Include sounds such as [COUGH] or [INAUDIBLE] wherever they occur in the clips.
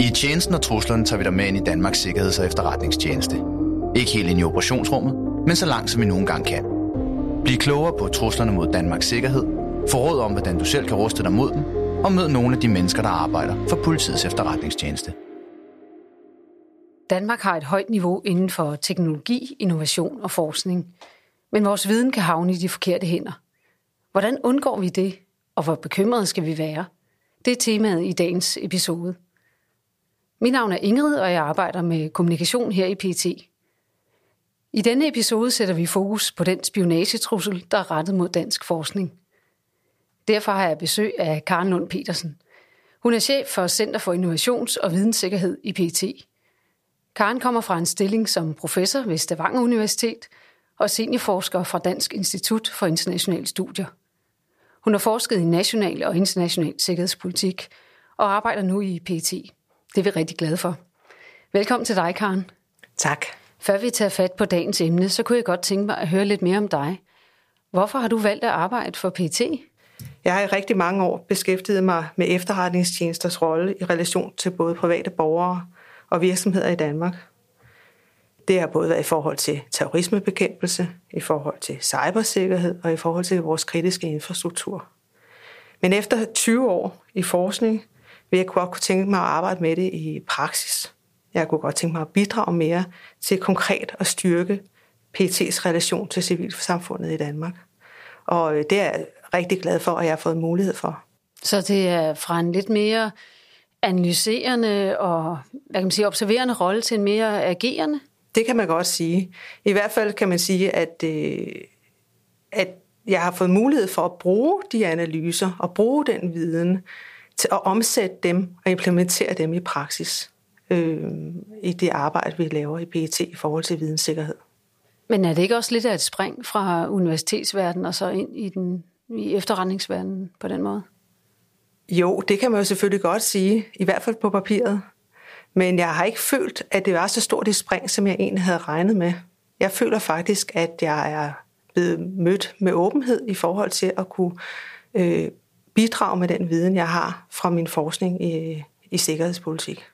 I tjenesten og truslerne tager vi dig med ind i Danmarks Sikkerheds- og Efterretningstjeneste. Ikke helt ind i operationsrummet, men så langt som vi nogen gang kan. Bliv klogere på truslerne mod Danmarks sikkerhed, få råd om, hvordan du selv kan ruste dig mod dem, og mød nogle af de mennesker, der arbejder for politiets efterretningstjeneste. Danmark har et højt niveau inden for teknologi, innovation og forskning. Men vores viden kan havne i de forkerte hænder. Hvordan undgår vi det, og hvor bekymrede skal vi være? Det er temaet i dagens episode. Mit navn er Ingrid, og jeg arbejder med kommunikation her i PT. I denne episode sætter vi fokus på den spionagetrussel, der er rettet mod dansk forskning. Derfor har jeg besøg af Karen Lund Petersen. Hun er chef for Center for Innovations- og Videnssikkerhed i PT. Karen kommer fra en stilling som professor ved Stavanger Universitet og seniorforsker fra Dansk Institut for Internationale Studier. Hun har forsket i national og international sikkerhedspolitik og arbejder nu i PT. Det er vi rigtig glade for. Velkommen til dig, Karen. Tak. Før vi tager fat på dagens emne, så kunne jeg godt tænke mig at høre lidt mere om dig. Hvorfor har du valgt at arbejde for PT? Jeg har i rigtig mange år beskæftiget mig med efterretningstjenesters rolle i relation til både private borgere og virksomheder i Danmark. Det har både været i forhold til terrorismebekæmpelse, i forhold til cybersikkerhed og i forhold til vores kritiske infrastruktur. Men efter 20 år i forskning vil jeg godt kunne tænke mig at arbejde med det i praksis. Jeg kunne godt tænke mig at bidrage mere til konkret at styrke PT's relation til civilsamfundet i Danmark. Og det er jeg rigtig glad for, at jeg har fået mulighed for. Så det er fra en lidt mere analyserende og hvad kan man sige, observerende rolle til en mere agerende? Det kan man godt sige. I hvert fald kan man sige, at, øh, at jeg har fået mulighed for at bruge de analyser og bruge den viden til at omsætte dem og implementere dem i praksis øh, i det arbejde, vi laver i PET i forhold til videnssikkerhed. Men er det ikke også lidt af et spring fra universitetsverdenen og så ind i, den, i efterretningsverdenen på den måde? Jo, det kan man jo selvfølgelig godt sige, i hvert fald på papiret. Men jeg har ikke følt, at det var så stort et spring, som jeg egentlig havde regnet med. Jeg føler faktisk, at jeg er blevet mødt med åbenhed i forhold til at kunne øh, bidrage med den viden, jeg har fra min forskning i, i sikkerhedspolitik.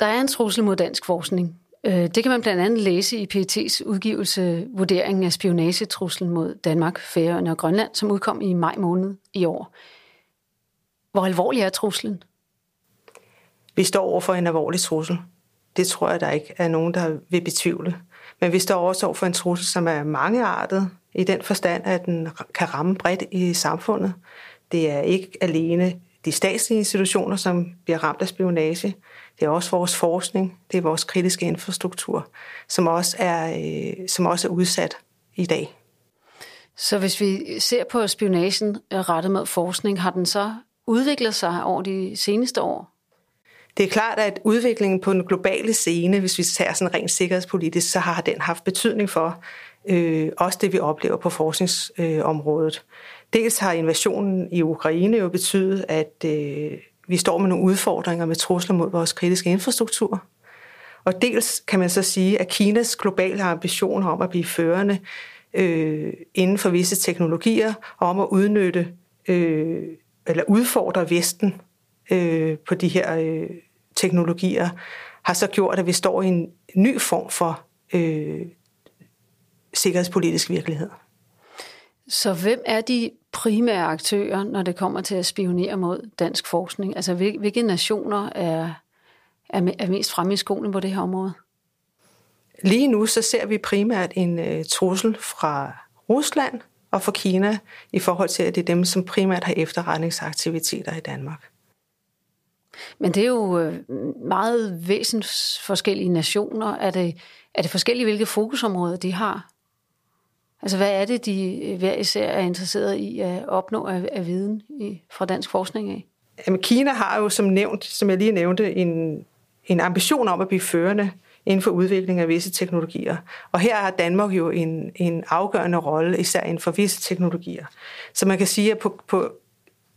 Der er en trussel mod dansk forskning. Øh, det kan man blandt andet læse i PET's udgivelse Vurderingen af spionagetruslen mod Danmark, Færøerne og Grønland, som udkom i maj måned i år. Hvor alvorlig er truslen? Vi står over for en alvorlig trussel. Det tror jeg, der ikke er nogen, der vil betvivle. Men vi står også over for en trussel, som er mangeartet, i den forstand, at den kan ramme bredt i samfundet. Det er ikke alene de statslige institutioner, som bliver ramt af spionage. Det er også vores forskning, det er vores kritiske infrastruktur, som også er, øh, som også er udsat i dag. Så hvis vi ser på spionagen øh, rettet mod forskning, har den så udviklet sig over de seneste år? Det er klart, at udviklingen på den globale scene, hvis vi tager sådan rent sikkerhedspolitisk, så har den haft betydning for øh, også det, vi oplever på forskningsområdet. Øh, Dels har invasionen i Ukraine jo betydet, at øh, vi står med nogle udfordringer med trusler mod vores kritiske infrastruktur. Og dels kan man så sige, at Kinas globale ambitioner om at blive førende øh, inden for visse teknologier, og om at udnytte øh, eller udfordre Vesten øh, på de her øh, teknologier, har så gjort, at vi står i en ny form for øh, sikkerhedspolitisk virkelighed. Så hvem er de primære aktører, når det kommer til at spionere mod dansk forskning? Altså hvilke nationer er, er mest fremme i skolen på det her område? Lige nu så ser vi primært en uh, trussel fra Rusland og fra Kina i forhold til, at det er dem, som primært har efterretningsaktiviteter i Danmark. Men det er jo øh, meget væsentligt væsensforskellige nationer. Er det, er det forskellige, hvilke fokusområder de har? Altså, hvad er det, de øh, hver især er interesseret i at opnå af, af viden i, fra dansk forskning af? Jamen, Kina har jo, som nævnt, som jeg lige nævnte, en, en ambition om at blive førende inden for udvikling af visse teknologier. Og her har Danmark jo en, en afgørende rolle, især inden for visse teknologier. Så man kan sige, at på, på,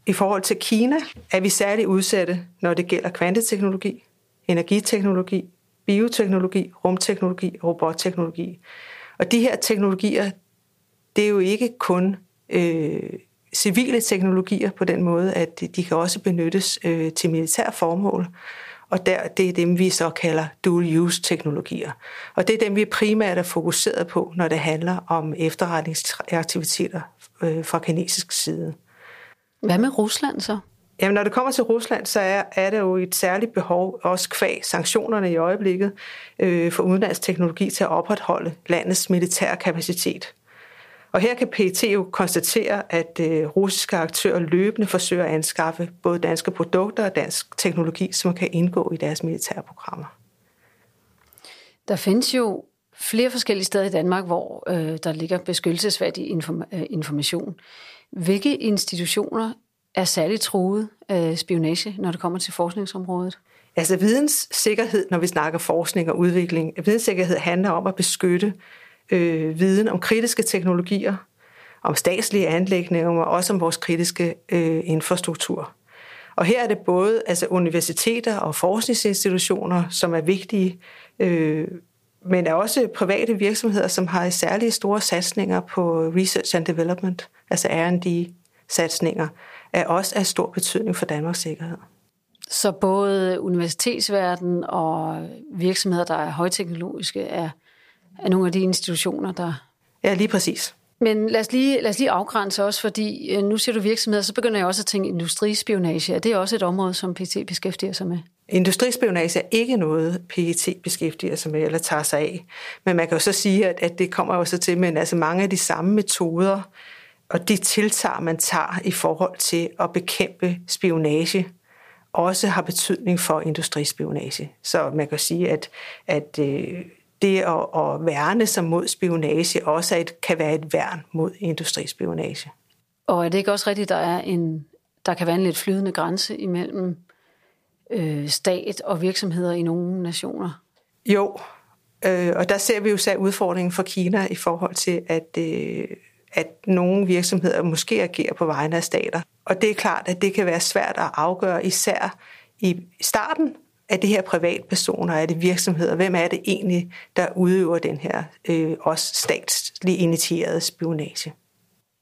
i forhold til Kina er vi særligt udsatte, når det gælder kvanteteknologi, energiteknologi, bioteknologi, rumteknologi og robotteknologi. Og de her teknologier, det er jo ikke kun øh, civile teknologier på den måde, at de kan også benyttes øh, til militær formål. Og der, det er dem, vi så kalder dual-use-teknologier. Og det er dem, vi primært er fokuseret på, når det handler om efterretningsaktiviteter øh, fra kinesisk side. Hvad med Rusland så? Jamen, når det kommer til Rusland, så er, er der jo et særligt behov, også kvæg sanktionerne i øjeblikket, øh, for udenlandsk teknologi til at opretholde landets militære kapacitet. Og her kan PET jo konstatere, at øh, russiske aktører løbende forsøger at anskaffe både danske produkter og dansk teknologi, som kan indgå i deres militære programmer. Der findes jo flere forskellige steder i Danmark, hvor øh, der ligger beskyttelsesværdig inform- øh, information. Hvilke institutioner er særligt truet af spionage, når det kommer til forskningsområdet? Altså videnssikkerhed, når vi snakker forskning og udvikling, videnssikkerhed handler om at beskytte øh, viden om kritiske teknologier, om statslige anlægninger og også om vores kritiske øh, infrastruktur. Og her er det både altså universiteter og forskningsinstitutioner, som er vigtige, øh, men er også private virksomheder, som har særlige store satsninger på research and development, altså R&D-satsninger, er også af stor betydning for Danmarks sikkerhed. Så både universitetsverden og virksomheder, der er højteknologiske, er af nogle af de institutioner, der... Ja, lige præcis. Men lad os lige, lad os lige afgrænse også, fordi øh, nu ser du virksomheder, så begynder jeg også at tænke industrispionage. Er det også et område, som PT beskæftiger sig med? Industrispionage er ikke noget, PET beskæftiger sig med eller tager sig af. Men man kan jo så sige, at, at det kommer jo så til, men altså mange af de samme metoder og de tiltag, man tager i forhold til at bekæmpe spionage, også har betydning for industrispionage. Så man kan sige, at, at øh, det at, at værne sig mod spionage også et, kan være et værn mod industrispionage. Og er det ikke også rigtigt, der er en, der kan være en lidt flydende grænse imellem øh, stat og virksomheder i nogle nationer? Jo, øh, og der ser vi jo så udfordringen for Kina i forhold til, at, øh, at nogle virksomheder måske agerer på vegne af stater. Og det er klart, at det kan være svært at afgøre, især i starten, er det her privatpersoner, er det virksomheder? Hvem er det egentlig, der udøver den her øh, også statslig initierede spionage?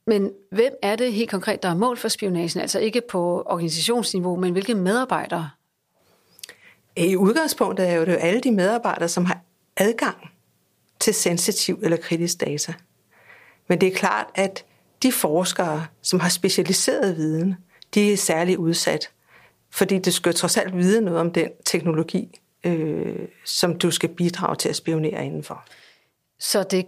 Men hvem er det helt konkret, der er mål for spionagen? Altså ikke på organisationsniveau, men hvilke medarbejdere? I udgangspunktet er jo det jo alle de medarbejdere, som har adgang til sensitiv eller kritisk data. Men det er klart, at de forskere, som har specialiseret viden, de er særligt udsat fordi det skal trods alt vide noget om den teknologi, øh, som du skal bidrage til at spionere indenfor. Så det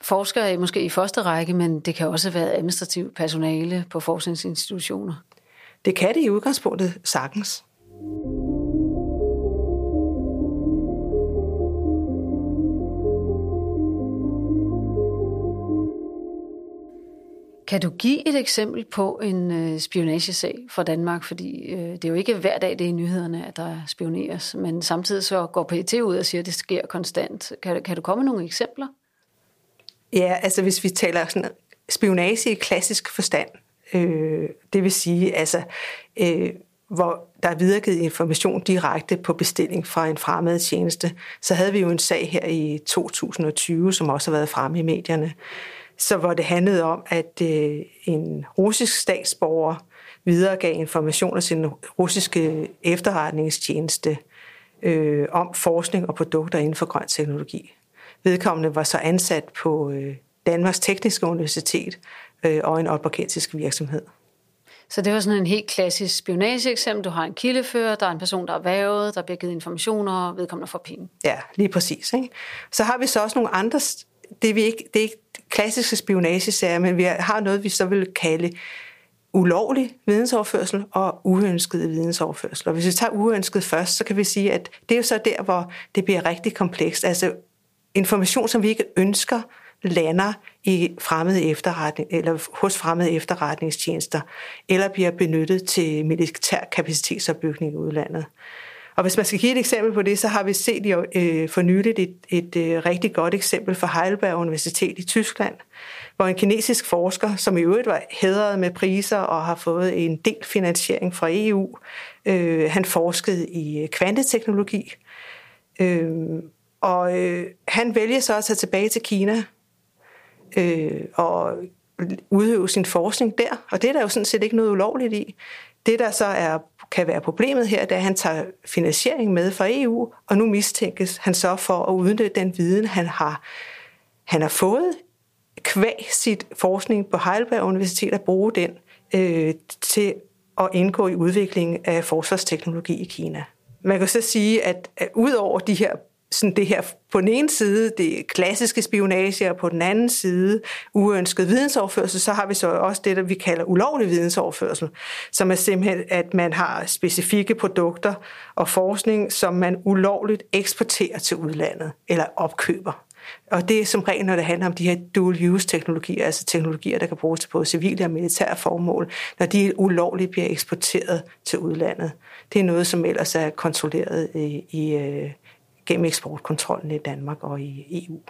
forskere måske i første række, men det kan også være administrativt personale på forskningsinstitutioner? Det kan det i udgangspunktet sagtens. Kan du give et eksempel på en øh, spionagesag fra Danmark? Fordi øh, det er jo ikke hver dag, det er i nyhederne, at der spioneres, men samtidig så går PET ud og siger, at det sker konstant. Kan, kan du komme med nogle eksempler? Ja, altså hvis vi taler sådan spionage i klassisk forstand, øh, det vil sige, altså, øh, hvor der er videregivet information direkte på bestilling fra en fremmed tjeneste, så havde vi jo en sag her i 2020, som også har været fremme i medierne, så hvor det handlede om, at øh, en russisk statsborger videregav informationer til den russiske efterretningstjeneste øh, om forskning og produkter inden for grøn teknologi. Vedkommende var så ansat på øh, Danmarks Tekniske Universitet øh, og en aalborgensisk virksomhed. Så det var sådan en helt klassisk spionageeksempel. Du har en kildefører, der er en person, der er vævet, der bliver givet informationer, og vedkommende får penge. Ja, lige præcis. Ikke? Så har vi så også nogle andre det vi ikke, det er ikke klassiske spionagesager, men vi har noget, vi så vil kalde ulovlig vidensoverførsel og uønsket vidensoverførsel. Og hvis vi tager uønsket først, så kan vi sige, at det er jo så der, hvor det bliver rigtig komplekst. Altså information, som vi ikke ønsker, lander i fremmede efterretning, eller hos fremmede efterretningstjenester, eller bliver benyttet til militær kapacitetsopbygning i udlandet. Og hvis man skal give et eksempel på det, så har vi set jo øh, for nyligt et, et øh, rigtig godt eksempel fra Heidelberg Universitet i Tyskland, hvor en kinesisk forsker, som i øvrigt var hædret med priser og har fået en del finansiering fra EU, øh, han forskede i øh, kvanteteknologi, Øh, og øh, han vælger så at tage tilbage til Kina øh, og udøve sin forskning der, og det er der jo sådan set ikke noget ulovligt i. Det, der så er, kan være problemet her, det er, at han tager finansiering med fra EU, og nu mistænkes han så for at udnytte den viden, han har, han har fået kvæg sit forskning på Heidelberg Universitet at bruge den øh, til at indgå i udviklingen af forsvarsteknologi i Kina. Man kan så sige, at, at ud over de her sådan det her på den ene side det klassiske spionage, og på den anden side uønsket vidensoverførsel, så har vi så også det, der vi kalder ulovlig vidensoverførsel, som er simpelthen, at man har specifikke produkter og forskning, som man ulovligt eksporterer til udlandet eller opkøber. Og det er som regel, når det handler om de her dual-use-teknologier, altså teknologier, der kan bruges til både civile og militære formål, når de ulovligt bliver eksporteret til udlandet. Det er noget, som ellers er kontrolleret i, i øh, gennem eksportkontrollen i Danmark og i EU.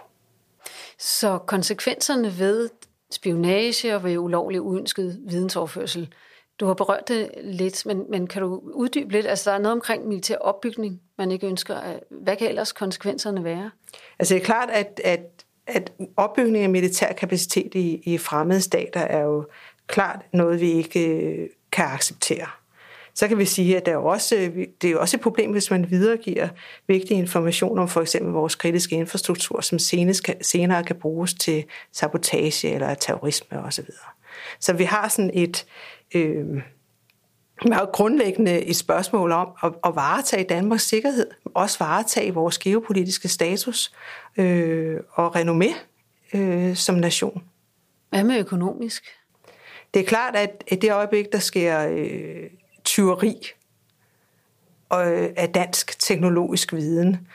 Så konsekvenserne ved spionage og ved ulovlig uønsket vidensoverførsel, du har berørt det lidt, men, men kan du uddybe lidt? Altså, der er noget omkring militær opbygning, man ikke ønsker. Hvad kan ellers konsekvenserne være? Altså, det er klart, at, at, at opbygning af militær kapacitet i, i fremmede stater er jo klart noget, vi ikke øh, kan acceptere. Så kan vi sige, at der er også, det er jo også et problem, hvis man videregiver vigtig information om for eksempel vores kritiske infrastruktur, som senere kan bruges til sabotage eller terrorisme osv. Så vi har sådan et øh, meget grundlæggende et spørgsmål om at, at varetage Danmarks sikkerhed, også varetage vores geopolitiske status øh, og renommé øh, som nation. Hvad med økonomisk? Det er klart, at i det øjeblik, der sker øh, tyveri øh, af dansk teknologisk viden,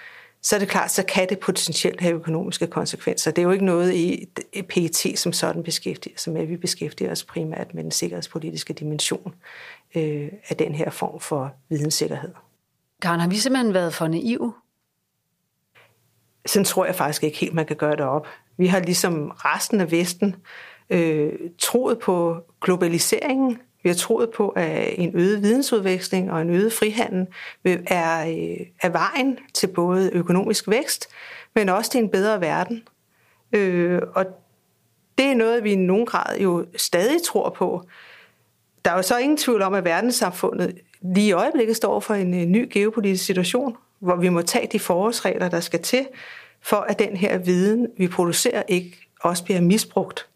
så er det klart, så kan det potentielt have økonomiske konsekvenser. Det er jo ikke noget i PET som sådan beskæftiger sig med. Vi beskæftiger os primært med den sikkerhedspolitiske dimension øh, af den her form for videnssikkerhed. Karen, har vi simpelthen været for naive? Sådan tror jeg faktisk ikke helt, man kan gøre det op. Vi har ligesom resten af Vesten øh, troet på globaliseringen, vi har troet på, at en øget vidensudveksling og en øget frihandel er, øh, er vejen til både økonomisk vækst, men også til en bedre verden. Øh, og det er noget, vi i nogen grad jo stadig tror på. Der er jo så ingen tvivl om, at verdenssamfundet lige i øjeblikket står for en ny geopolitisk situation, hvor vi må tage de forholdsregler, der skal til, for at den her viden, vi producerer, ikke også bliver misbrugt.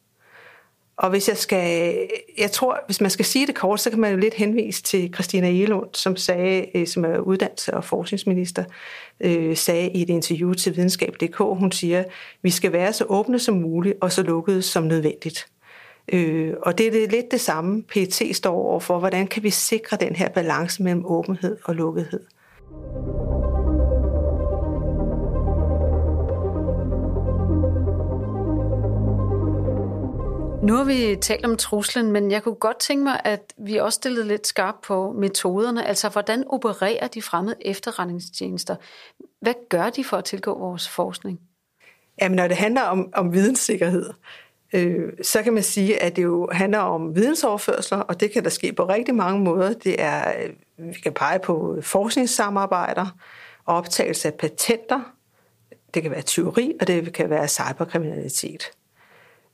Og hvis jeg skal, jeg tror, hvis man skal sige det kort, så kan man jo lidt henvise til Christina Egelund, som sagde, øh, som er uddannelse- og forskningsminister, øh, sagde i et interview til videnskab.dk, hun siger, vi skal være så åbne som muligt og så lukkede som nødvendigt. Øh, og det er det, lidt det samme, PT står over for. Hvordan kan vi sikre den her balance mellem åbenhed og lukkethed? Nu har vi talt om truslen, men jeg kunne godt tænke mig, at vi også stillede lidt skarp på metoderne. Altså, hvordan opererer de fremmede efterretningstjenester? Hvad gør de for at tilgå vores forskning? Jamen, når det handler om, om videnssikkerhed, øh, så kan man sige, at det jo handler om vidensoverførsler, og det kan der ske på rigtig mange måder. Det er, øh, vi kan pege på forskningssamarbejder, optagelse af patenter, det kan være teori, og det kan være cyberkriminalitet.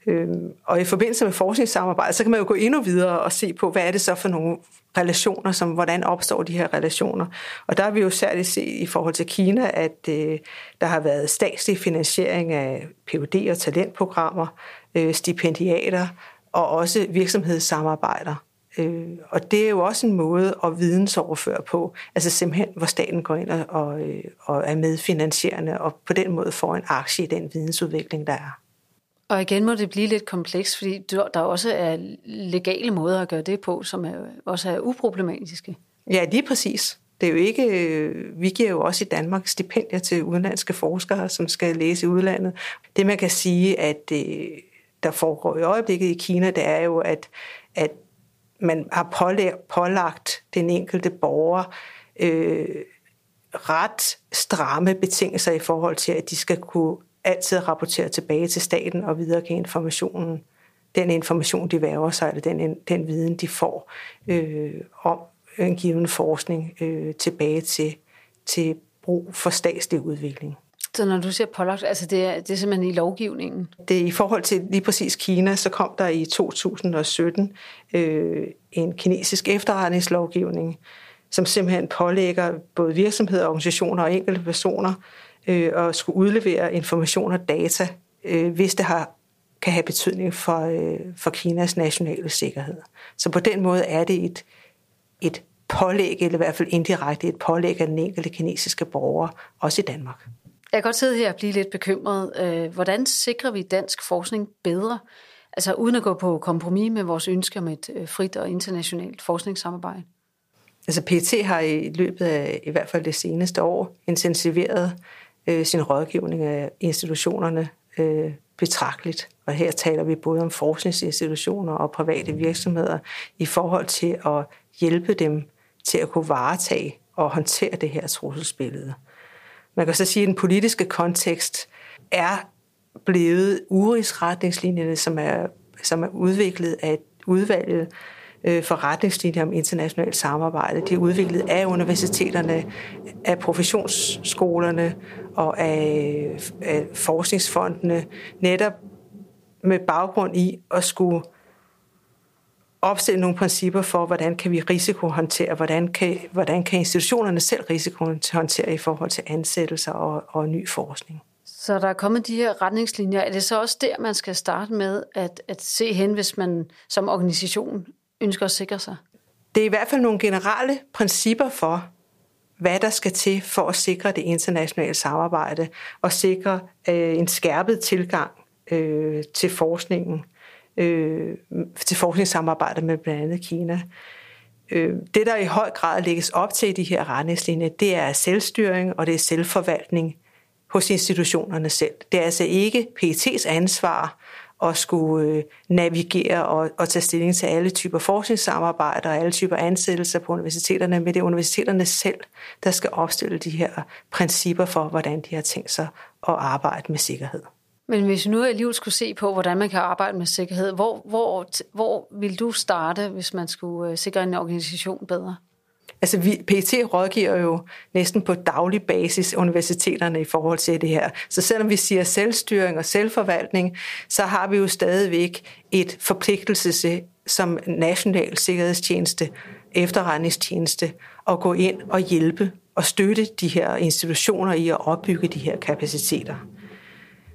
Øhm, og i forbindelse med forskningssamarbejde, så kan man jo gå endnu videre og se på, hvad er det så for nogle relationer, som hvordan opstår de her relationer. Og der har vi jo særligt set i forhold til Kina, at øh, der har været statslig finansiering af PhD- og talentprogrammer, øh, stipendiater og også virksomhedssamarbejder. Øh, og det er jo også en måde at vidensoverføre på, altså simpelthen, hvor staten går ind og, og, øh, og er medfinansierende, og på den måde får en aktie i den vidensudvikling, der er. Og igen må det blive lidt komplekst, fordi der også er legale måder at gøre det på, som er, også er uproblematiske. Ja, lige præcis. Det er jo ikke, øh, vi giver jo også i Danmark stipendier til udenlandske forskere, som skal læse i udlandet. Det man kan sige, at øh, der foregår i øjeblikket i Kina, det er jo, at, at man har pålagt den enkelte borger øh, ret stramme betingelser i forhold til, at de skal kunne altid rapportere tilbage til staten og videregive informationen, den information, de væver sig, eller den, den viden, de får øh, om en given forskning øh, tilbage til, til brug for statslig udvikling. Så når du siger pålagt, altså det er, det er simpelthen i lovgivningen? Det er i forhold til lige præcis Kina, så kom der i 2017 øh, en kinesisk efterretningslovgivning, som simpelthen pålægger både virksomheder, organisationer og enkelte personer øh, at skulle udlevere information og data, øh, hvis det har, kan have betydning for, øh, for Kinas nationale sikkerhed. Så på den måde er det et, et pålæg, eller i hvert fald indirekte et pålæg af den enkelte kinesiske borger, også i Danmark. Jeg kan godt sidde her og blive lidt bekymret. Øh, hvordan sikrer vi dansk forskning bedre, altså uden at gå på kompromis med vores ønsker om et øh, frit og internationalt forskningssamarbejde? Altså PT har i løbet af i hvert fald det seneste år intensiveret øh, sin rådgivning af institutionerne øh, betragteligt. Og her taler vi både om forskningsinstitutioner og private virksomheder i forhold til at hjælpe dem til at kunne varetage og håndtere det her trusselsbillede. Man kan så sige, at den politiske kontekst er blevet urigsretningslinjerne, som er, som er udviklet af udvalget Øh, for retningslinjer om internationalt samarbejde. De er udviklet af universiteterne, af professionsskolerne og af, af forskningsfondene, netop med baggrund i at skulle opstille nogle principper for, hvordan kan vi risikohåndtere, hvordan kan, hvordan kan institutionerne selv risikohåndtere i forhold til ansættelser og, og ny forskning. Så der er kommet de her retningslinjer. Er det så også der, man skal starte med at, at se hen, hvis man som organisation ønsker at sikre sig? Det er i hvert fald nogle generelle principper for, hvad der skal til for at sikre det internationale samarbejde og sikre øh, en skærpet tilgang øh, til forskningen øh, til forskningssamarbejde med blandt andet Kina. Øh, det, der i høj grad lægges op til i de her retningslinjer, det er selvstyring og det er selvforvaltning hos institutionerne selv. Det er altså ikke PET's ansvar at skulle øh, navigere og, og tage stilling til alle typer forskningssamarbejder og alle typer ansættelser på universiteterne, men det er universiteterne selv, der skal opstille de her principper for, hvordan de har tænkt sig at arbejde med sikkerhed. Men hvis nu alligevel skulle se på, hvordan man kan arbejde med sikkerhed, hvor, hvor, hvor vil du starte, hvis man skulle øh, sikre en organisation bedre? Altså, vi, PET rådgiver jo næsten på daglig basis universiteterne i forhold til det her. Så selvom vi siger selvstyring og selvforvaltning, så har vi jo stadigvæk et forpligtelse som national sikkerhedstjeneste, efterretningstjeneste, at gå ind og hjælpe og støtte de her institutioner i at opbygge de her kapaciteter.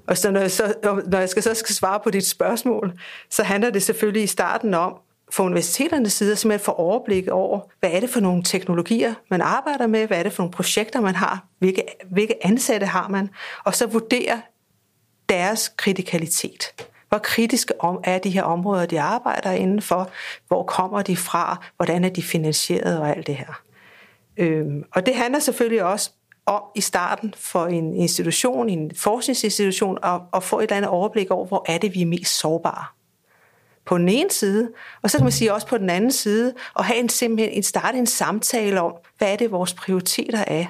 Og så når, jeg så, når jeg skal, så skal svare på dit spørgsmål, så handler det selvfølgelig i starten om, for universiteternes side simpelthen få overblik over, hvad er det for nogle teknologier, man arbejder med, hvad er det for nogle projekter, man har, hvilke, hvilke ansatte har man, og så vurdere deres kritikalitet. Hvor kritiske er de her områder, de arbejder indenfor? Hvor kommer de fra? Hvordan er de finansieret og alt det her? Øhm, og det handler selvfølgelig også om i starten for en institution, en forskningsinstitution, at, at få et eller andet overblik over, hvor er det, vi er mest sårbare. På den ene side, og så kan man sige også på den anden side, at have en, simpelthen en starte en samtale om, hvad er det, vores prioriteter er.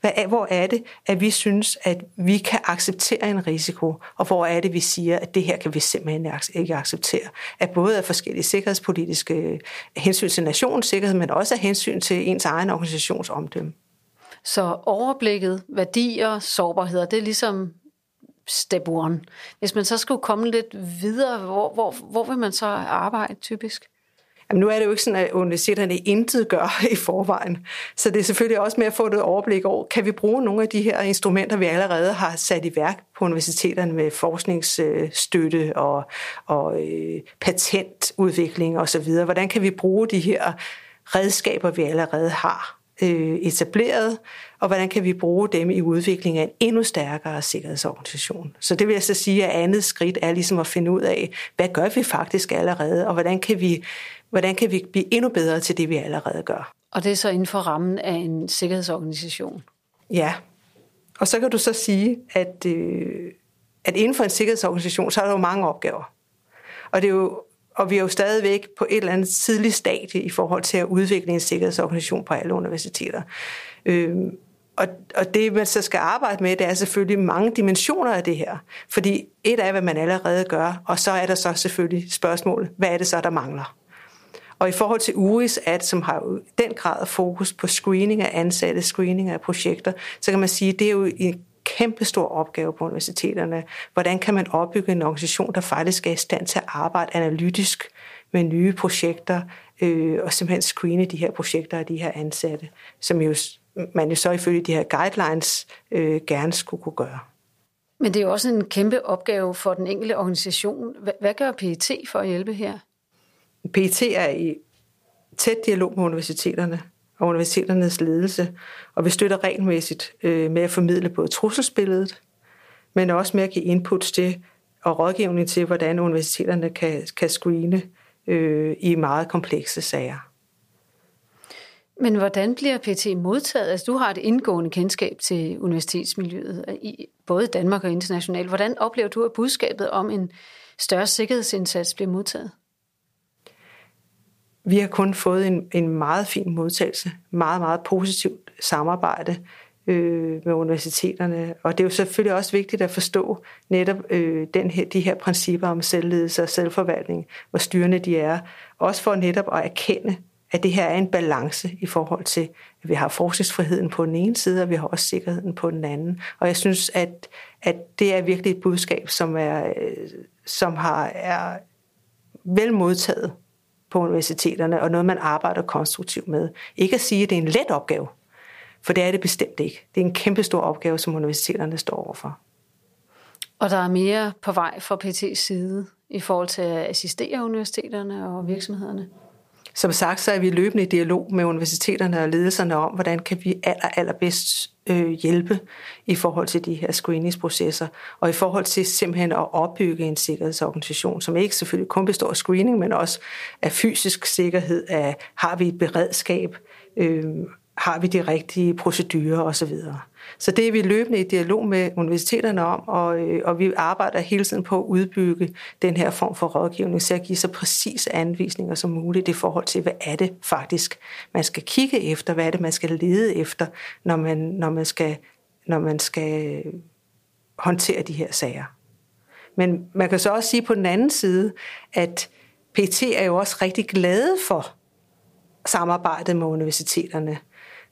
Hvad er, hvor er det, at vi synes, at vi kan acceptere en risiko, og hvor er det, vi siger, at det her kan vi simpelthen ikke acceptere. At både af forskellige sikkerhedspolitiske øh, hensyn til nationens sikkerhed, men også af hensyn til ens egen organisations omdømme. Så overblikket, værdier, sårbarheder, det er ligesom step one. Hvis man så skulle komme lidt videre, hvor, hvor, hvor vil man så arbejde typisk? Jamen, nu er det jo ikke sådan, at universiteterne intet gør [LAUGHS] i forvejen. Så det er selvfølgelig også med at få det overblik over, kan vi bruge nogle af de her instrumenter, vi allerede har sat i værk på universiteterne med forskningsstøtte og, og øh, patentudvikling osv. Hvordan kan vi bruge de her redskaber, vi allerede har øh, etableret, og hvordan kan vi bruge dem i udvikling af en endnu stærkere sikkerhedsorganisation. Så det vil jeg så sige, at andet skridt er ligesom at finde ud af, hvad gør vi faktisk allerede, og hvordan kan vi, hvordan kan vi blive endnu bedre til det, vi allerede gør. Og det er så inden for rammen af en sikkerhedsorganisation? Ja, og så kan du så sige, at, øh, at inden for en sikkerhedsorganisation, så er der jo mange opgaver. Og det er jo og vi er jo stadigvæk på et eller andet tidligt stadie i forhold til at udvikle en sikkerhedsorganisation på alle universiteter. Øhm, og, og det, man så skal arbejde med, det er selvfølgelig mange dimensioner af det her. Fordi et er, hvad man allerede gør, og så er der så selvfølgelig spørgsmålet, hvad er det så, der mangler? Og i forhold til URIS, at, som har jo den grad fokus på screening af ansatte, screening af projekter, så kan man sige, at det er jo en kæmpe stor opgave på universiteterne. Hvordan kan man opbygge en organisation, der faktisk er i stand til at arbejde analytisk med nye projekter, øh, og simpelthen screene de her projekter og de her ansatte, som jo, man jo så ifølge de her guidelines øh, gerne skulle kunne gøre. Men det er jo også en kæmpe opgave for den enkelte organisation. Hvad gør PET for at hjælpe her? PET er i tæt dialog med universiteterne og universiteternes ledelse, og vi støtter regelmæssigt øh, med at formidle både trusselsbilledet, men også med at give inputs til og rådgivning til, hvordan universiteterne kan, kan screene øh, i meget komplekse sager. Men hvordan bliver PT modtaget? Altså, du har et indgående kendskab til universitetsmiljøet, i både Danmark og internationalt. Hvordan oplever du, at budskabet om en større sikkerhedsindsats bliver modtaget? Vi har kun fået en, en meget fin modtagelse, meget, meget positivt samarbejde øh, med universiteterne. Og det er jo selvfølgelig også vigtigt at forstå netop øh, den her, de her principper om selvledelse og selvforvaltning, hvor styrende de er. Også for netop at erkende, at det her er en balance i forhold til, at vi har forskningsfriheden på den ene side, og vi har også sikkerheden på den anden. Og jeg synes, at, at det er virkelig et budskab, som er, øh, som har, er vel modtaget på universiteterne, og noget, man arbejder konstruktivt med. Ikke at sige, at det er en let opgave, for det er det bestemt ikke. Det er en kæmpe stor opgave, som universiteterne står overfor. Og der er mere på vej fra PT's side i forhold til at assistere universiteterne og virksomhederne? Som sagt, så er vi løbende i dialog med universiteterne og ledelserne om, hvordan kan vi aller, allerbedst øh, hjælpe i forhold til de her screeningsprocesser, og i forhold til simpelthen at opbygge en sikkerhedsorganisation, som ikke selvfølgelig kun består af screening, men også af fysisk sikkerhed, af har vi et beredskab, øh, har vi de rigtige procedurer osv. Så det er vi løbende i dialog med universiteterne om, og, øh, og vi arbejder hele tiden på at udbygge den her form for rådgivning, så at give så præcise anvisninger som muligt i forhold til, hvad er det faktisk, man skal kigge efter, hvad er det, man skal lede efter, når man, når man, skal, når man skal håndtere de her sager. Men man kan så også sige på den anden side, at PT er jo også rigtig glade for samarbejdet med universiteterne.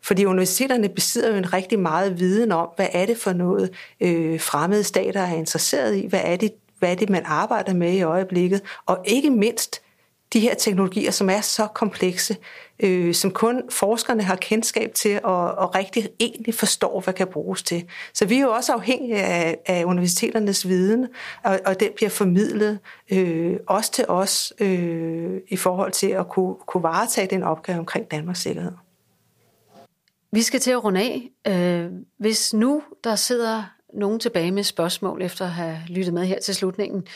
Fordi universiteterne besidder jo en rigtig meget viden om, hvad er det for noget, øh, fremmede stater er interesseret i, hvad er, det, hvad er det, man arbejder med i øjeblikket, og ikke mindst de her teknologier, som er så komplekse, øh, som kun forskerne har kendskab til og, og rigtig egentlig forstår, hvad kan bruges til. Så vi er jo også afhængige af, af universiteternes viden, og, og den bliver formidlet øh, også til os øh, i forhold til at kunne, kunne varetage den opgave omkring Danmarks sikkerhed. Vi skal til at runde af. Øh, hvis nu der sidder nogen tilbage med spørgsmål efter at have lyttet med her til slutningen,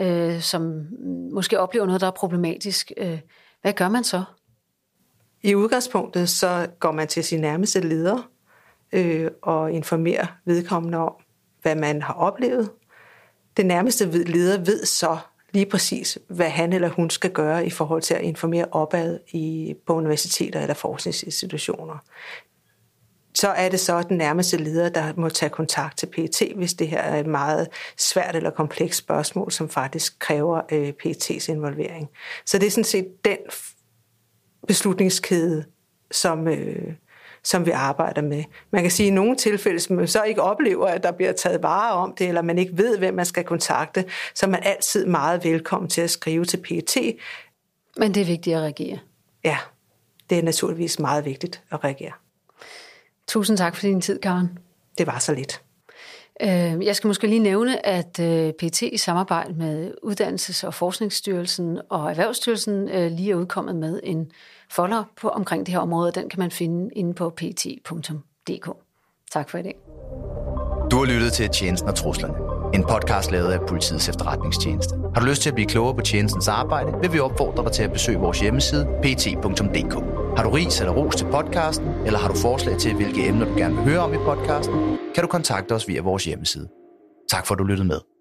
øh, som måske oplever noget, der er problematisk, øh, hvad gør man så? I udgangspunktet så går man til sin nærmeste leder øh, og informerer vedkommende om, hvad man har oplevet. Den nærmeste leder ved så lige præcis, hvad han eller hun skal gøre i forhold til at informere opad i, på universiteter eller forskningsinstitutioner så er det så den nærmeste leder, der må tage kontakt til PET, hvis det her er et meget svært eller komplekst spørgsmål, som faktisk kræver øh, PET's involvering. Så det er sådan set den beslutningskæde, som, øh, som vi arbejder med. Man kan sige, at i nogle tilfælde, som man så ikke oplever, at der bliver taget vare om det, eller man ikke ved, hvem man skal kontakte, så er man altid meget velkommen til at skrive til PET. Men det er vigtigt at reagere. Ja, det er naturligvis meget vigtigt at reagere. Tusind tak for din tid, Karen. Det var så lidt. Øh, jeg skal måske lige nævne, at øh, PT i samarbejde med Uddannelses- og Forskningsstyrelsen og Erhvervsstyrelsen øh, lige er udkommet med en folder på omkring det her område. Den kan man finde inde på pt.dk. Tak for i dag. Du har lyttet til Tjenesten og Truslerne. En podcast lavet af Politiets Efterretningstjeneste. Har du lyst til at blive klogere på tjenestens arbejde, vil vi opfordre dig til at besøge vores hjemmeside pt.dk. Har du ris eller ros til podcasten, eller har du forslag til, hvilke emner du gerne vil høre om i podcasten, kan du kontakte os via vores hjemmeside. Tak for at du lyttede med.